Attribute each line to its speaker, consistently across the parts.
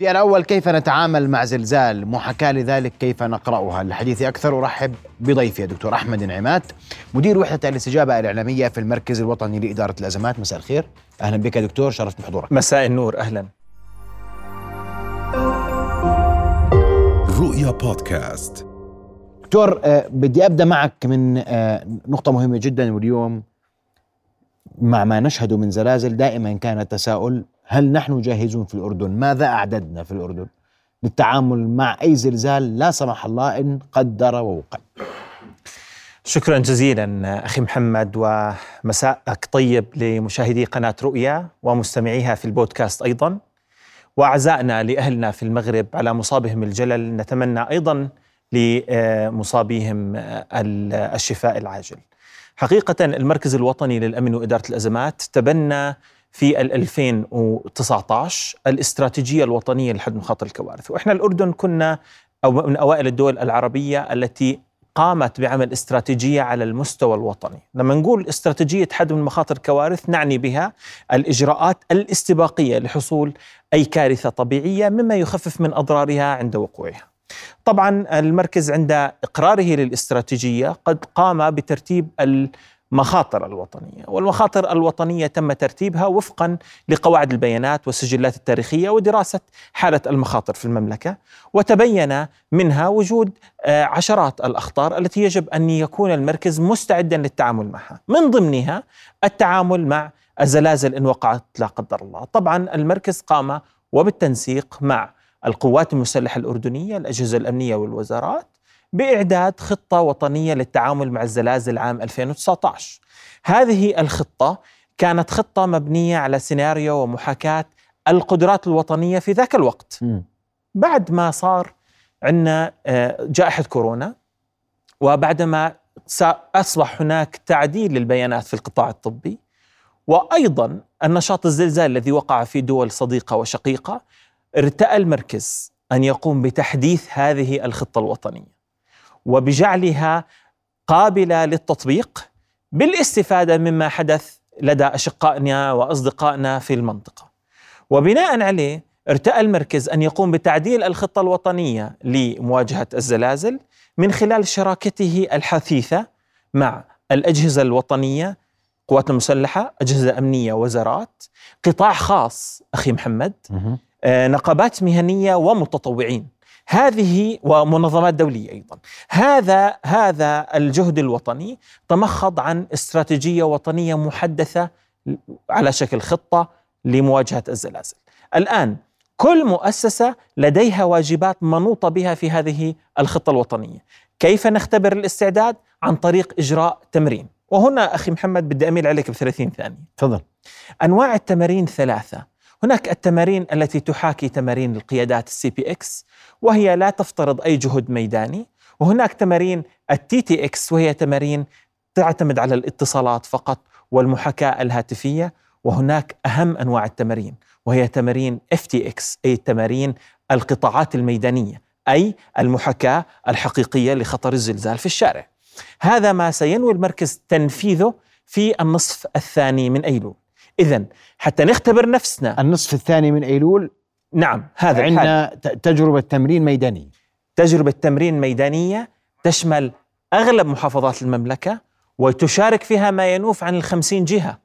Speaker 1: في الأول كيف نتعامل مع زلزال؟ محاكاة لذلك كيف نقرأها؟ الحديث أكثر أرحب بضيفي الدكتور أحمد نعمات مدير وحدة الاستجابة الإعلامية في المركز الوطني لإدارة الأزمات. مساء الخير. أهلا بك دكتور شرفت بحضورك.
Speaker 2: مساء النور أهلا.
Speaker 1: رؤيا بودكاست. دكتور آه، بدي أبدأ معك من آه، نقطة مهمة جدا واليوم مع ما نشهد من زلازل دائما كان التساؤل هل نحن جاهزون في الأردن؟ ماذا أعددنا في الأردن؟ للتعامل مع أي زلزال لا سمح الله إن قدر ووقع.
Speaker 2: شكرا جزيلا أخي محمد ومساءك طيب لمشاهدي قناة رؤيا ومستمعيها في البودكاست أيضا. وأعزائنا لأهلنا في المغرب على مصابهم الجلل نتمنى أيضا لمصابيهم الشفاء العاجل. حقيقة المركز الوطني للأمن وإدارة الأزمات تبنى في 2019 الاستراتيجية الوطنية لحد مخاطر الكوارث. وإحنا الأردن كنا أو من أوائل الدول العربية التي قامت بعمل استراتيجية على المستوى الوطني. لما نقول استراتيجية حد من مخاطر الكوارث نعني بها الإجراءات الاستباقية لحصول أي كارثة طبيعية مما يخفف من أضرارها عند وقوعها. طبعا المركز عند إقراره للاستراتيجية قد قام بترتيب المخاطر الوطنية والمخاطر الوطنية تم ترتيبها وفقا لقواعد البيانات والسجلات التاريخية ودراسة حالة المخاطر في المملكة وتبين منها وجود آه، عشرات الأخطار التي يجب أن يكون المركز مستعدا للتعامل معها. من ضمنها التعامل مع الزلازل إن وقعت لا قدر الله. طبعا المركز قام وبالتنسيق مع القوات المسلحة الأردنية الأجهزة الأمنية والوزارات بإعداد خطة وطنية للتعامل مع الزلازل عام 2019 هذه الخطة كانت خطة مبنية على سيناريو ومحاكاة القدرات الوطنية في ذاك الوقت. بعد ما صار عندنا آه، جائحة كورونا وبعدما أصبح هناك تعديل للبيانات في القطاع الطبي وأيضا النشاط الزلزال الذي وقع في دول صديقة وشقيقة ارتأى المركز أن يقوم بتحديث هذه الخطة الوطنية. وبجعلها قابلة للتطبيق بالاستفادة مما حدث لدى أشقائنا وأصدقائنا في المنطقة. وبناء عليه ارتأى المركز أن يقوم بتعديل الخطة الوطنية لمواجهة الزلازل من خلال شراكته الحثيثة مع الأجهزة الوطنية قوات المسلحة، أجهزة أمنية، وزارات، قطاع خاص أخي محمد، آه، نقابات مهنية ومتطوعين. هذه ومنظمات دولية أيضا. هذا هذا الجهد الوطني تمخض عن استراتيجية وطنية محدثة على شكل خطة لمواجهة الزلازل. الآن كل مؤسسة لديها واجبات منوطة بها في هذه الخطة الوطنية. كيف نختبر الاستعداد؟ عن طريق إجراء تمرين. وهنا أخي محمد بدي أميل عليك ب 30 ثانية.
Speaker 1: تفضل.
Speaker 2: أنواع التمارين ثلاثة. هناك التمارين التي تحاكي تمارين القيادات ال CPX وهي لا تفترض أي جهد ميداني وهناك تمارين ال TTX وهي تمارين تعتمد على الاتصالات فقط والمحاكاة الهاتفية وهناك أهم أنواع التمارين وهي تمارين FTX أي تمارين القطاعات الميدانية أي المحاكاة الحقيقية لخطر الزلزال في الشارع. هذا ما سينوي المركز تنفيذه في النصف الثاني من أيلول. اذا حتى نختبر نفسنا.
Speaker 1: النصف الثاني من أيلول
Speaker 2: نعم هذا
Speaker 1: عندنا تجربة تمرين ميداني
Speaker 2: تجربة تمرين ميدانية تشمل أغلب محافظات المملكة وتشارك فيها ما ينوف عن الخمسين جهة.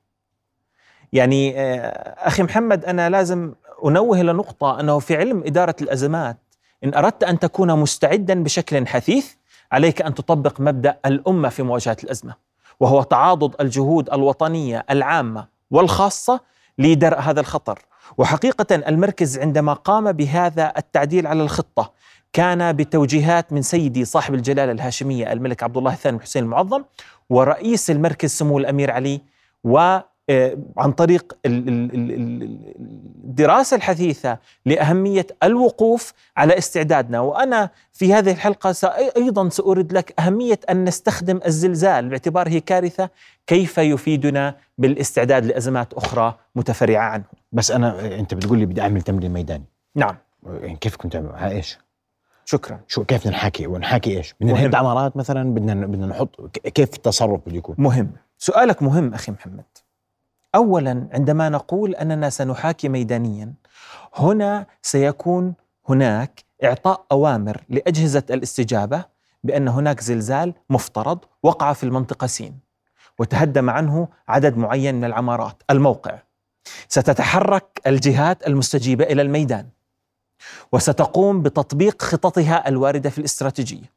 Speaker 2: يعني آه، أخي محمد أنا لازم أنوه إلى نقطة أنه في علم إدارة الأزمات إن أردت أن تكون مستعدا بشكل حثيث عليك أن تطبق مبدأ الأمة في مواجهة الأزمة وهو تعاضد الجهود الوطنية العامة والخاصة لدرء هذا الخطر. وحقيقة المركز عندما قام بهذا التعديل على الخطة كان بتوجيهات من سيدي صاحب الجلالة الهاشمية الملك عبد الله الثاني حسين المعظم ورئيس المركز سمو الأمير علي و عن طريق الدراسة الحثيثة لأهمية الوقوف على استعدادنا. وأنا في هذه الحلقة أيضا سأرد لك أهمية أن نستخدم الزلزال باعتباره كارثة كيف يفيدنا بالاستعداد لأزمات أخرى متفرعة عنه.
Speaker 1: بس أنا أنت بتقول لي بدي أعمل تمرين ميداني.
Speaker 2: نعم.
Speaker 1: يعني كيف كنت أعمل؟ إيش؟
Speaker 2: شكرا.
Speaker 1: شو كيف نحكي ونحكي إيش؟ بدنا نهد عمارات مثلا بدنا بدنا نحط كيف التصرف بده يكون؟
Speaker 2: مهم. سؤالك مهم أخي محمد. اولا عندما نقول أننا سنحاكي ميدانيا هنا سيكون هناك إعطاء أوامر لأجهزة الاستجابة بأن هناك زلزال مفترض وقع في المنطقة سين وتهدم عنه عدد معين من العمارات. الموقع ستتحرك الجهات المستجيبة إلى الميدان وستقوم بتطبيق خططها الواردة في الاستراتيجية.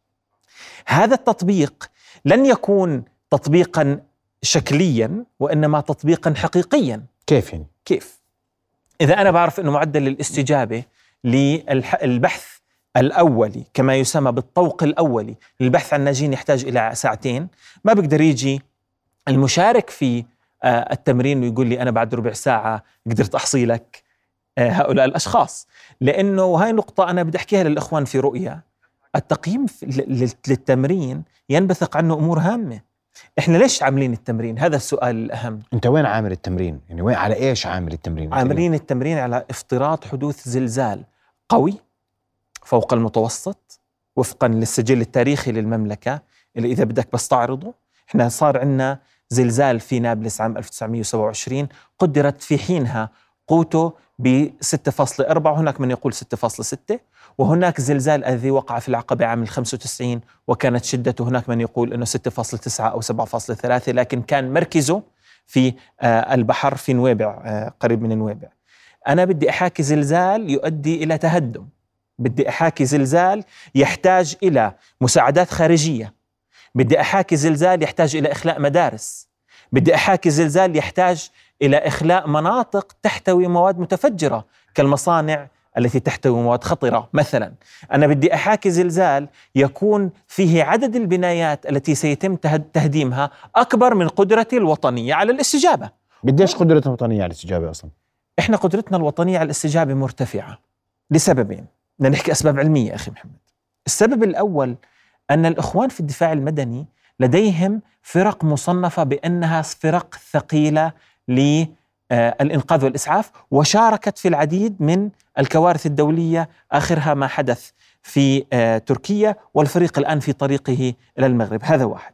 Speaker 2: هذا التطبيق لن يكون تطبيقا شكليا وإنما تطبيقا حقيقيا.
Speaker 1: كيف يعني؟
Speaker 2: كيف؟ إذا أنا بعرف أنه معدل الاستجابة للبحث الأولي كما يسمى بالطوق الأولي. للبحث عن ناجين يحتاج إلى ساعتين. ما بيقدر يجي المشارك في آه، التمرين ويقول لي أنا بعد ربع ساعة قدرت أحصي لك آه، هؤلاء الأشخاص. لأنه وهي نقطة أنا بدي أحكيها للإخوان في رؤية. التقييم للتمرين ينبثق عنه أمور هامة. إحنا ليش عاملين التمرين؟ هذا السؤال الأهم.
Speaker 1: أنت وين عامل التمرين؟ يعني وين على إيش عامل التمرين؟
Speaker 2: عاملين التمرين على افتراض حدوث زلزال قوي فوق المتوسط وفقا للسجل التاريخي للمملكة اللي إذا بدك بستعرضه، إحنا صار عندنا زلزال في نابلس عام 1927 قدرت في حينها قوته ب 6.4 هناك من يقول 6.6 وهناك زلزال الذي وقع في العقبة عام 95 وكانت شدته هناك من يقول أنه 6.9 أو 7.3 لكن كان مركزه في آه، البحر في نويبع آه، قريب من نويبع. أنا بدي أحاكي زلزال يؤدي إلى تهدم. بدي أحاكي زلزال يحتاج إلى مساعدات خارجية. بدي أحاكي زلزال يحتاج إلى إخلاء مدارس. بدي أحاكي زلزال يحتاج إلى إخلاء مناطق تحتوي مواد متفجرة كالمصانع التي تحتوي مواد خطرة. مثلا أنا بدي أحاكي زلزال يكون فيه عدد البنايات التي سيتم تهديمها أكبر من قدرتي الوطنية على الاستجابة.
Speaker 1: قديش قدرتنا الوطنية على الاستجابة أصلا؟
Speaker 2: إحنا قدرتنا الوطنية على الاستجابة مرتفعة لسببين. بدنا نحكي أسباب علمية أخي محمد. السبب الأول أن الإخوان في الدفاع المدني لديهم فرق مصنفة بأنها فرق ثقيلة للإنقاذ والإسعاف وشاركت في العديد من الكوارث الدولية آخرها ما حدث في آه، تركيا والفريق الآن في طريقه إلى المغرب. هذا واحد.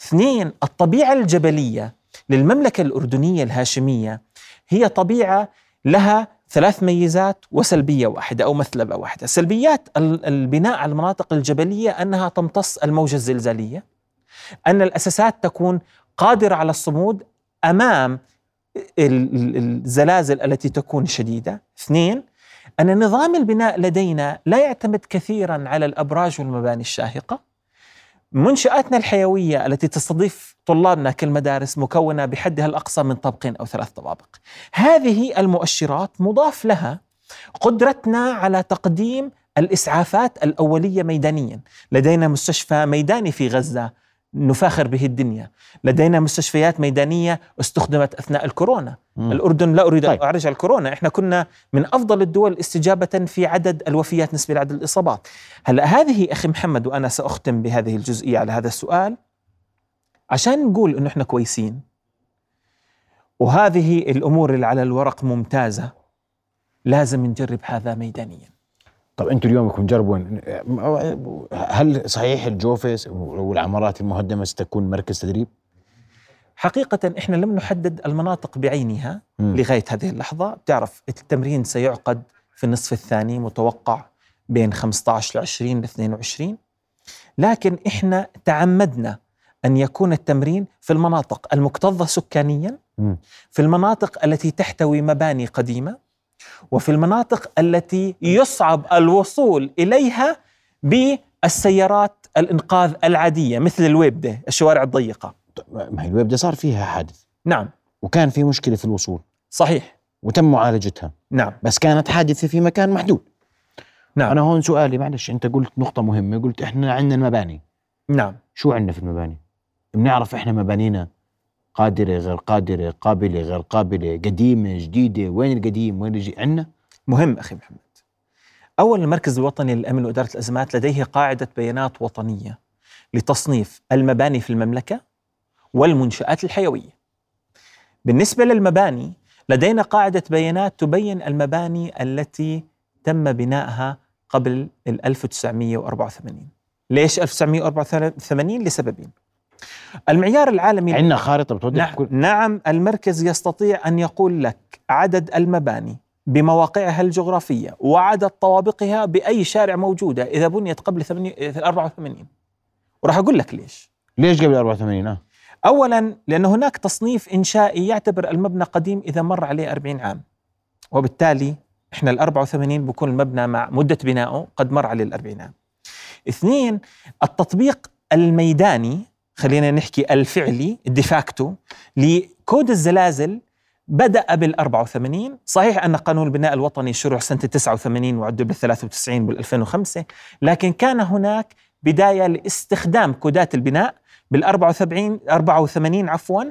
Speaker 2: اثنين الطبيعة الجبلية للمملكة الأردنية الهاشمية هي طبيعة لها ثلاث ميزات وسلبية واحدة أو مثلبة واحدة. سلبيات البناء على المناطق الجبلية أنها تمتص الموجة الزلزالية أن الأساسات تكون قادرة على الصمود أمام الزلازل التي تكون شديدة. اثنين أن نظام البناء لدينا لا يعتمد كثيرا على الأبراج والمباني الشاهقة. منشآتنا الحيوية التي تستضيف طلابنا كالمدارس مكونة بحدها الأقصى من طبقين أو ثلاث طوابق هذه المؤشرات مضاف لها قدرتنا على تقديم الإسعافات الأولية ميدانيا. لدينا مستشفى ميداني في غزة نفاخر به الدنيا. لدينا مستشفيات ميدانية استخدمت أثناء الكورونا. مم. الأردن لا أريد طيب. أن أعرج الكورونا. إحنا كنا من أفضل الدول استجابة في عدد الوفيات نسبة لعدد الإصابات. هلأ هذه أخي محمد وأنا سأختم بهذه الجزئية على هذا السؤال عشان نقول أنه إحنا كويسين. وهذه الأمور اللي على الورق ممتازة. لازم نجرب هذا ميدانيا.
Speaker 1: طب أنتم اليوم كنتم تجربوا هل صحيح الجوفس والعمارات المهدمة ستكون مركز تدريب؟
Speaker 2: حقيقة إحنا لم نحدد المناطق بعينها م. لغاية هذه اللحظة، بتعرف التمرين سيعقد في النصف الثاني متوقع بين 15 ل 20 ل 22 لكن إحنا تعمدنا أن يكون التمرين في المناطق المكتظة سكانيا م. في المناطق التي تحتوي مباني قديمة وفي المناطق التي يصعب الوصول إليها بالسيارات الإنقاذ العادية مثل الويبده الشوارع الضيقة.
Speaker 1: ما هي الويبده صار فيها حادث.
Speaker 2: نعم.
Speaker 1: وكان في مشكلة في الوصول.
Speaker 2: صحيح.
Speaker 1: وتم معالجتها.
Speaker 2: نعم.
Speaker 1: بس كانت حادثة في مكان محدود.
Speaker 2: نعم.
Speaker 1: أنا هون سؤالي معلش أنت قلت نقطة مهمة قلت إحنا عندنا المباني.
Speaker 2: نعم.
Speaker 1: شو عندنا في المباني؟ بنعرف إحنا مبانينا قادرة غير قادرة قابلة غير قابلة قديمة جديدة وين القديم وين الجديد عندنا.
Speaker 2: مهم أخي محمد. أول المركز الوطني للأمن وإدارة الأزمات لديه قاعدة بيانات وطنية لتصنيف المباني في المملكة والمنشآت الحيوية. بالنسبة للمباني لدينا قاعدة بيانات تبين المباني التي تم بنائها قبل 1984 ليش 1984 لسببين. المعيار العالمي
Speaker 1: عندنا خارطة بتوضح
Speaker 2: نعم, نعم المركز يستطيع أن يقول لك عدد المباني بمواقعها الجغرافية وعدد طوابقها بأي شارع موجودة إذا بنيت قبل 84 وراح أقول لك ليش.
Speaker 1: ليش قبل 84 آه؟
Speaker 2: أولا لأن هناك تصنيف إنشائي يعتبر المبنى قديم إذا مر عليه 40 عام. وبالتالي إحنا ال 84 بكون المبنى مع مدة بنائه قد مر عليه ال 40 عام. اثنين التطبيق الميداني خلينا نحكي الفعلي الديفاكتو لكود الزلازل بدأ بال 84 صحيح أن قانون البناء الوطني شرع سنة 89 وعدل بال 93 بال 2005 لكن كان هناك بداية لاستخدام كودات البناء بال 74 84 عفوا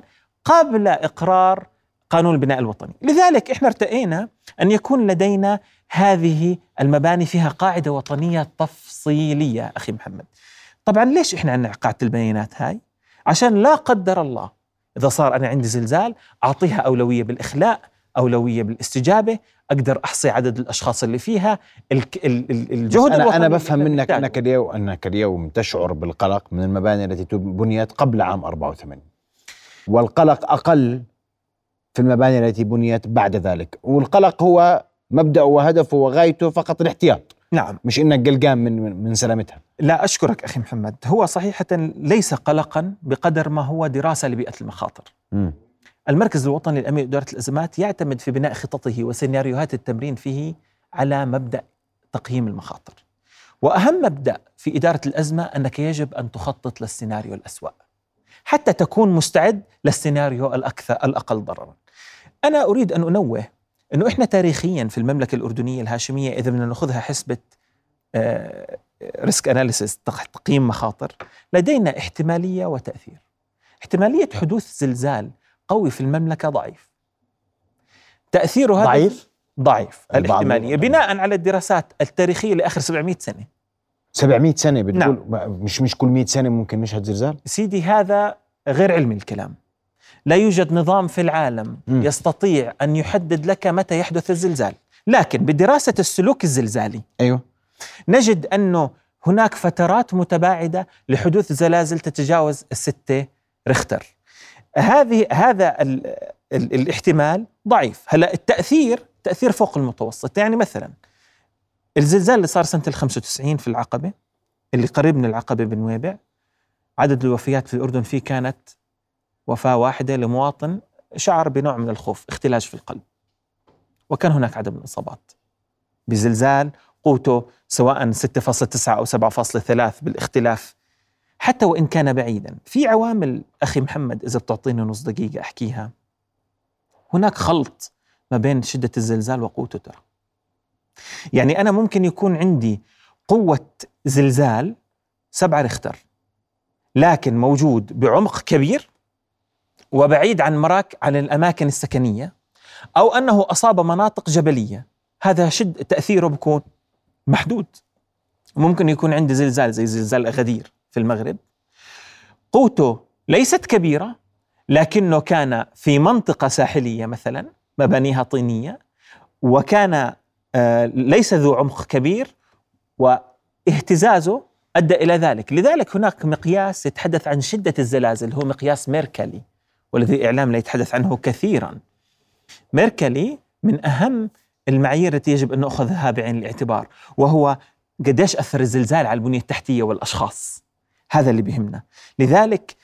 Speaker 2: قبل إقرار قانون البناء الوطني. لذلك إحنا ارتئينا أن يكون لدينا هذه المباني فيها قاعدة وطنية تفصيلية أخي محمد. طبعا ليش إحنا عندنا قاعدة البيانات هاي؟ عشان لا قدر الله إذا صار أنا عندي زلزال أعطيها أولوية بالإخلاء أولوية بالاستجابة أقدر أحصي عدد الأشخاص اللي فيها الجهد
Speaker 1: أنا, أنا بفهم منك أنك اليوم أنك اليوم تشعر بالقلق من المباني التي بنيت قبل عام 84 والقلق أقل في المباني التي بنيت بعد ذلك. والقلق هو مبدأه وهدفه وغايته فقط الاحتياط.
Speaker 2: نعم
Speaker 1: مش إنك قلقان من من سلامتها.
Speaker 2: لا أشكرك أخي محمد. هو صحيحة ليس قلقا بقدر ما هو دراسة لبيئة المخاطر. م. المركز الوطني للأمن وإدارة الأزمات يعتمد في بناء خططه وسيناريوهات التمرين فيه على مبدأ تقييم المخاطر. وأهم مبدأ في إدارة الأزمة أنك يجب أن تخطط للسيناريو الأسوأ حتى تكون مستعد للسيناريو الأكثر الأقل ضررا. أنا أريد أن أنوه إنه إحنا تاريخيا في المملكة الأردنية الهاشمية إذا بدنا نأخذها حسبة risk analysis تقييم مخاطر لدينا احتمالية وتأثير. احتمالية حدوث زلزال قوي في المملكة ضعيف. تأثيره هذا
Speaker 1: ضعيف؟
Speaker 2: ضعيف. الاحتمالية. بناء على الدراسات التاريخية لآخر 700 سنة.
Speaker 1: 700 سنة بتقول نعم. مش مش كل 100 سنة ممكن نشهد زلزال؟
Speaker 2: سيدي هذا غير علمي الكلام. لا يوجد نظام في العالم م. يستطيع أن يحدد لك متى يحدث الزلزال. لكن بدراسة السلوك الزلزالي
Speaker 1: أيوه.
Speaker 2: نجد أنه هناك فترات متباعدة لحدوث زلازل تتجاوز الستة ريختر. هذه هذا ال ال الاحتمال ضعيف. هلا التاثير تاثير فوق المتوسط. يعني مثلا الزلزال اللي صار سنة ال 95 في العقبة اللي قريب من العقبة بنويبع عدد الوفيات في الأردن فيه كانت وفاة واحدة لمواطن شعر بنوع من الخوف اختلاج في القلب. وكان هناك عدد من الإصابات بزلزال قوته سواء 6.9 أو 7.3 بالاختلاف. حتى وإن كان بعيدا. في عوامل أخي محمد إذا بتعطيني نص دقيقة أحكيها. هناك خلط ما بين شدة الزلزال وقوته ترى. يعني أنا ممكن يكون عندي قوة زلزال سبعة ريختر. لكن موجود بعمق كبير وبعيد عن مراك عن الأماكن السكنية أو أنه أصاب مناطق جبلية. هذا شد تأثيره بكون محدود. ممكن يكون عندي زلزال زي زلزال اغادير في المغرب. قوته ليست كبيرة لكنه كان في منطقة ساحلية مثلا مبانيها طينية وكان آه، ليس ذو عمق كبير واهتزازه أدى إلى ذلك، لذلك هناك مقياس يتحدث عن شدة الزلازل هو مقياس ميركالي والذي إعلام لا يتحدث عنه كثيرا. ميركلي من أهم المعايير التي يجب أن نأخذها بعين الاعتبار وهو قديش أثر الزلزال على البنية التحتية والأشخاص. هذا اللي بيهمنا. لذلك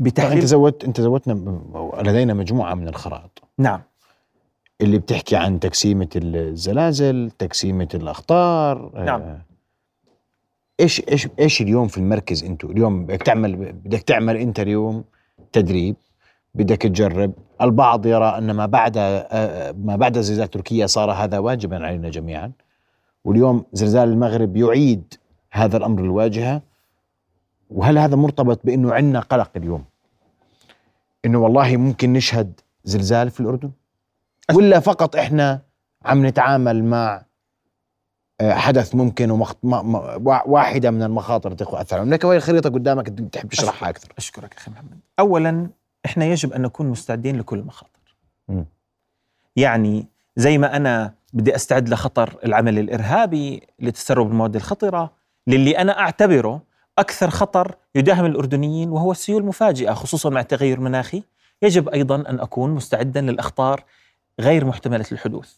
Speaker 1: بتحليل أنت زودت أنت زودتنا لدينا مجموعة من الخرائط.
Speaker 2: نعم.
Speaker 1: اللي بتحكي عن تقسيمة الزلازل تقسيمة الأخطار
Speaker 2: نعم. آه
Speaker 1: إيش إيش إيش اليوم في المركز أنتم اليوم بدك تعمل بدك تعمل أنت اليوم تدريب. بدك تجرب. البعض يرى أن ما بعد آه، ما بعد زلزال تركيا صار هذا واجبا علينا جميعا. واليوم زلزال المغرب يعيد هذا الأمر الواجهة. وهل هذا مرتبط بأنه عندنا قلق اليوم؟ أنه والله ممكن نشهد زلزال في الأردن؟ ولا فقط إحنا عم نتعامل مع آه، حدث ممكن ومخط... ما... ما... واحدة من المخاطر تأثر لك وهي الخريطة قدامك تحب تشرحها أكثر؟
Speaker 2: أشكرك أخي محمد. أولا إحنا يجب أن نكون مستعدين لكل المخاطر م. يعني زي ما أنا بدي أستعد لخطر العمل الإرهابي لتسرب المواد الخطرة للي أنا أعتبره أكثر خطر يداهم الأردنيين وهو السيول المفاجئة خصوصا مع التغير المناخي يجب أيضا أن أكون مستعدا للأخطار غير محتملة الحدوث.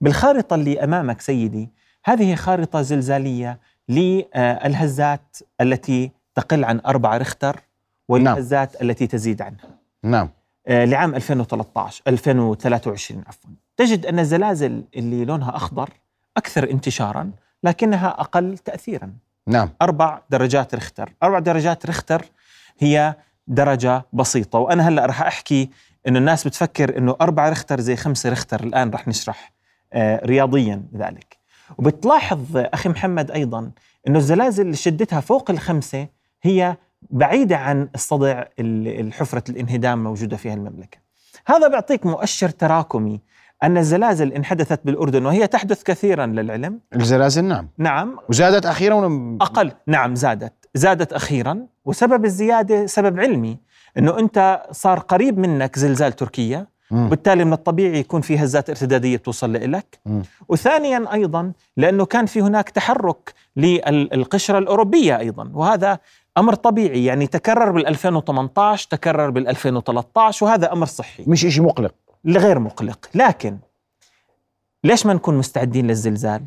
Speaker 2: بالخارطة اللي أمامك سيدي هذه خارطة زلزالية للهزات التي تقل عن أربعة ريختر. والهزات نعم. التي تزيد عنها.
Speaker 1: نعم.
Speaker 2: آه، لعام 2013 2023 عفوا. تجد أن الزلازل اللي لونها أخضر أكثر انتشارا لكنها أقل تأثيرا.
Speaker 1: نعم.
Speaker 2: أربع درجات ريختر. أربع درجات ريختر هي درجة بسيطة وأنا هلأ رح أحكي أنه الناس بتفكر أنه أربعة ريختر زي خمسة ريختر الآن رح نشرح آه، رياضيا ذلك. وبتلاحظ أخي محمد أيضا أنه الزلازل اللي شدتها فوق الخمسة هي بعيدة عن الصدع الحفرة الانهدام موجودة فيها المملكة هذا بيعطيك مؤشر تراكمي أن الزلازل إن حدثت بالأردن وهي تحدث كثيرا للعلم.
Speaker 1: الزلازل نعم.
Speaker 2: نعم.
Speaker 1: وزادت أخيرا ونم...
Speaker 2: أقل. نعم زادت. زادت أخيرا وسبب الزيادة سبب علمي أنه أنت صار قريب منك زلزال تركيا. وبالتالي من الطبيعي يكون في هزات ارتدادية توصل لك وثانيا أيضا لأنه كان في هناك تحرك للقشرة الأوروبية أيضا وهذا أمر طبيعي يعني تكرر بال 2018 تكرر بال 2013 وهذا أمر صحي.
Speaker 1: مش شيء مقلق.
Speaker 2: غير مقلق. لكن ليش ما نكون مستعدين للزلزال؟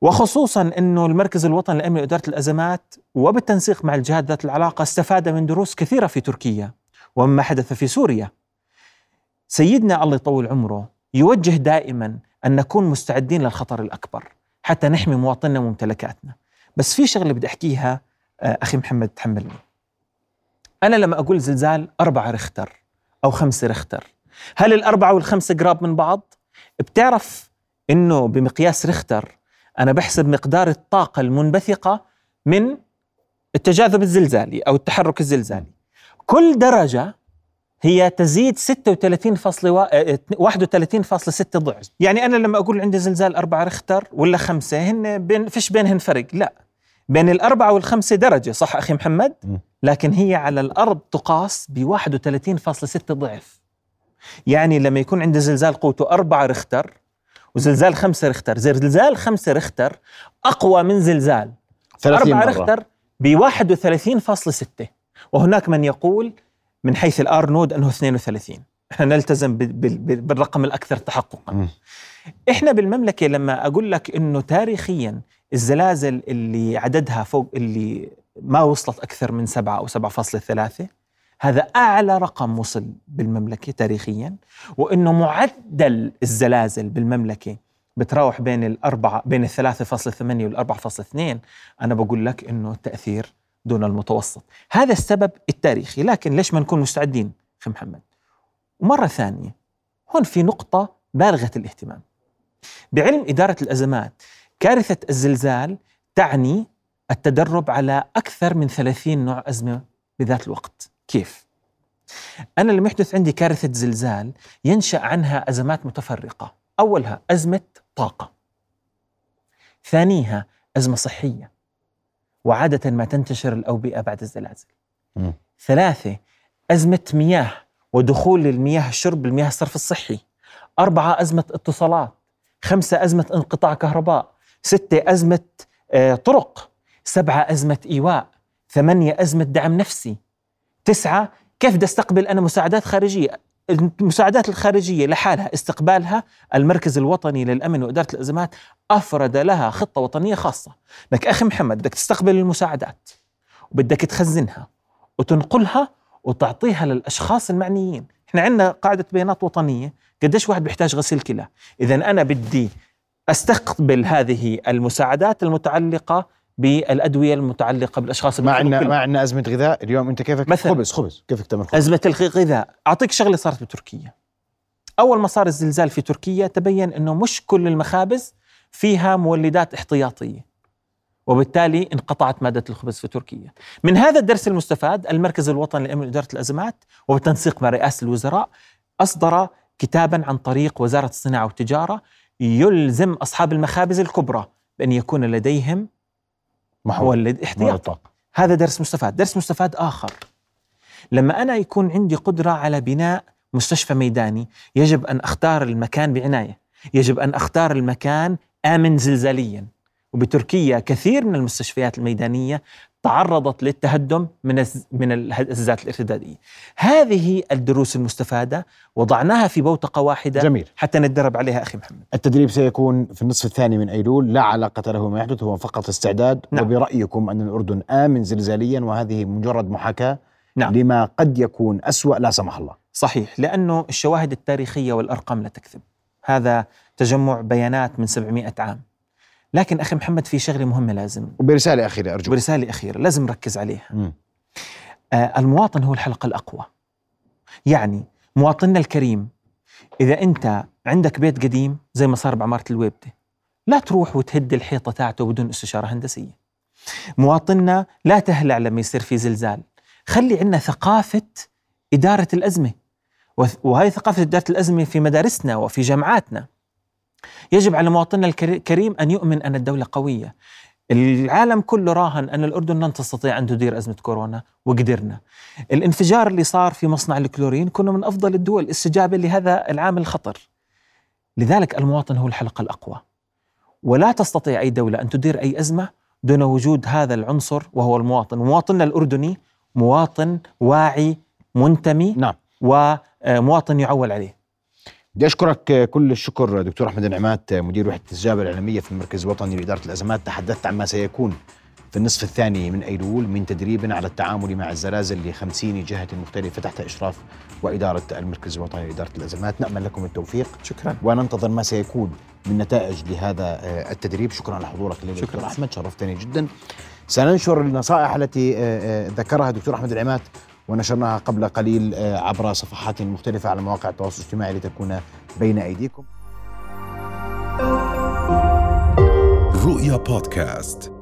Speaker 2: وخصوصا إنه المركز الوطني للأمن وإدارة الأزمات وبالتنسيق مع الجهات ذات العلاقة استفاد من دروس كثيرة في تركيا ومما حدث في سوريا. سيدنا الله يطول عمره يوجه دائما أن نكون مستعدين للخطر الأكبر حتى نحمي مواطننا وممتلكاتنا. بس في شغلة بدي أحكيها أخي محمد تحملني. أنا لما أقول زلزال أربعة رختر أو خمسة رختر هل الأربعة والخمسة قراب من بعض؟ بتعرف إنه بمقياس رختر أنا بحسب مقدار الطاقة المنبثقة من التجاذب الزلزالي أو التحرك الزلزالي. كل درجة هي تزيد 36.31.6 آه، ضعف. يعني أنا لما أقول عندي زلزال أربعة رختر ولا خمسة هن بين فيش بينهن فرق. لا. بين الأربعة والخمسة درجة. صح أخي محمد؟ لكن هي على الأرض تقاس ب 31.6 ضعف. يعني لما يكون عندي زلزال قوته أربعة رختر وزلزال خمسة رختر زلزال خمسة رختر أقوى من زلزال أربعة رختر ب 31.6 وهناك من يقول من حيث الار نود انه 32 إحنا نلتزم بالرقم الأكثر تحققا. إحنا بالمملكة لما أقول لك إنه تاريخيا الزلازل اللي عددها فوق اللي ما وصلت أكثر من سبعة أو سبعة فاصلة ثلاثة هذا أعلى رقم وصل بالمملكة تاريخيا وإنه معدل الزلازل بالمملكة بتراوح بين الأربعة بين الثلاثة فاصلة ثمانية والأربعة فاصلة اثنين. أنا بقول لك إنه التأثير دون المتوسط. هذا السبب التاريخي. لكن ليش ما نكون مستعدين أخي محمد؟ ومرة ثانية هون في نقطة بالغة الاهتمام. بعلم إدارة الأزمات كارثة الزلزال تعني التدرب على أكثر من 30 نوع أزمة بذات الوقت. كيف؟ أنا لما يحدث عندي كارثة زلزال ينشأ عنها أزمات متفرقة. أولها أزمة طاقة. ثانيها أزمة صحية. وعادة ما تنتشر الأوبئة بعد الزلازل. م. ثلاثة أزمة مياه ودخول المياه الشرب المياه الصرف الصحي. أربعة أزمة اتصالات. خمسة أزمة انقطاع كهرباء. ستة أزمة آه، طرق سبعة أزمة إيواء ثمانية أزمة دعم نفسي تسعة كيف بدي أستقبل أنا مساعدات خارجية؟ المساعدات الخارجية لحالها استقبالها المركز الوطني للأمن وإدارة الأزمات أفرد لها خطة وطنية خاصة. لك أخي محمد بدك تستقبل المساعدات وبدك تخزنها وتنقلها وتعطيها للأشخاص المعنيين. إحنا عندنا قاعدة بيانات وطنية قديش واحد بيحتاج غسيل كلى؟ إذا أنا بدي أستقبل هذه المساعدات المتعلقة بالأدوية المتعلقة بالأشخاص
Speaker 1: ما عندنا ما عندنا أزمة غذاء اليوم أنت كيفك؟ مثلا خبز خبز. كيفك تعمل خبز
Speaker 2: أزمة الغذاء أعطيك شغلة صارت بتركيا. أول ما صار الزلزال في تركيا تبين إنه مش كل المخابز فيها مولدات احتياطية وبالتالي انقطعت مادة الخبز في تركيا. من هذا الدرس المستفاد المركز الوطني لأمن إدارة الأزمات وبالتنسيق مع رئاسة الوزراء أصدر كتابا عن طريق وزارة الصناعة والتجارة يلزم أصحاب المخابز الكبرى بأن يكون لديهم مولد احتياطي هذا درس مستفاد. درس مستفاد آخر. لما أنا يكون عندي قدرة على بناء مستشفى ميداني يجب أن أختار المكان بعناية. يجب أن أختار المكان آمن زلزاليا. وبتركيا كثير من المستشفيات الميدانية تعرضت للتهدم من من الهزات الارتدادية. هذه الدروس المستفادة وضعناها في بوتقة واحدة
Speaker 1: جميل
Speaker 2: حتى نتدرب عليها أخي محمد.
Speaker 1: التدريب سيكون في النصف الثاني من أيلول لا علاقة له بما يحدث هو فقط استعداد
Speaker 2: نعم.
Speaker 1: وبرأيكم أن الأردن آمن زلزاليا وهذه مجرد محاكاة
Speaker 2: نعم.
Speaker 1: لما قد يكون أسوأ لا سمح الله.
Speaker 2: صحيح لأنه الشواهد التاريخية والأرقام لا تكذب. هذا تجمع بيانات من 700 عام. لكن أخي محمد في شغلة مهمة لازم.
Speaker 1: وبرسالة أخيرة أرجو.
Speaker 2: ورساله أخيرة لازم نركز عليها. آه، المواطن هو الحلقة الأقوى. يعني مواطننا الكريم إذا أنت عندك بيت قديم زي ما صار بعمارة الويبدة لا تروح وتهد الحيطة تاعته بدون استشارة هندسية. مواطننا لا تهلع لما يصير في زلزال. خلي عندنا ثقافة إدارة الأزمة وث- وهذه ثقافة إدارة الأزمة في مدارسنا وفي جامعاتنا. يجب على مواطننا الكري- الكريم أن يؤمن أن الدولة قوية. العالم كله راهن أن الأردن لن تستطيع أن تدير أزمة كورونا وقدرنا. الانفجار اللي صار في مصنع الكلورين كنا من أفضل الدول استجابة لهذا العامل الخطر. لذلك المواطن هو الحلقة الأقوى. ولا تستطيع أي دولة أن تدير أي أزمة دون وجود هذا العنصر وهو المواطن. مواطننا الأردني مواطن واعي منتمي
Speaker 1: نعم.
Speaker 2: ومواطن يعول عليه.
Speaker 1: بدي أشكرك كل الشكر دكتور أحمد النعمات مدير وحدة الاستجابه الإعلامية في المركز الوطني لإدارة الأزمات. تحدثت عن ما سيكون في النصف الثاني من أيلول من تدريب على التعامل مع الزلازل ل 50 جهة مختلفة تحت إشراف وإدارة المركز الوطني لإدارة الأزمات. نأمل لكم التوفيق.
Speaker 2: شكرا.
Speaker 1: وننتظر ما سيكون من نتائج لهذا آه، التدريب. شكرا على حضورك
Speaker 2: الليلة.
Speaker 1: دكتور أحمد شرفتني جدا. سننشر النصائح التي آه، آه، ذكرها دكتور أحمد العماد ونشرناها قبل قليل آه، عبر صفحات مختلفة على مواقع التواصل الاجتماعي لتكون بين أيديكم.
Speaker 3: رؤيا بودكاست.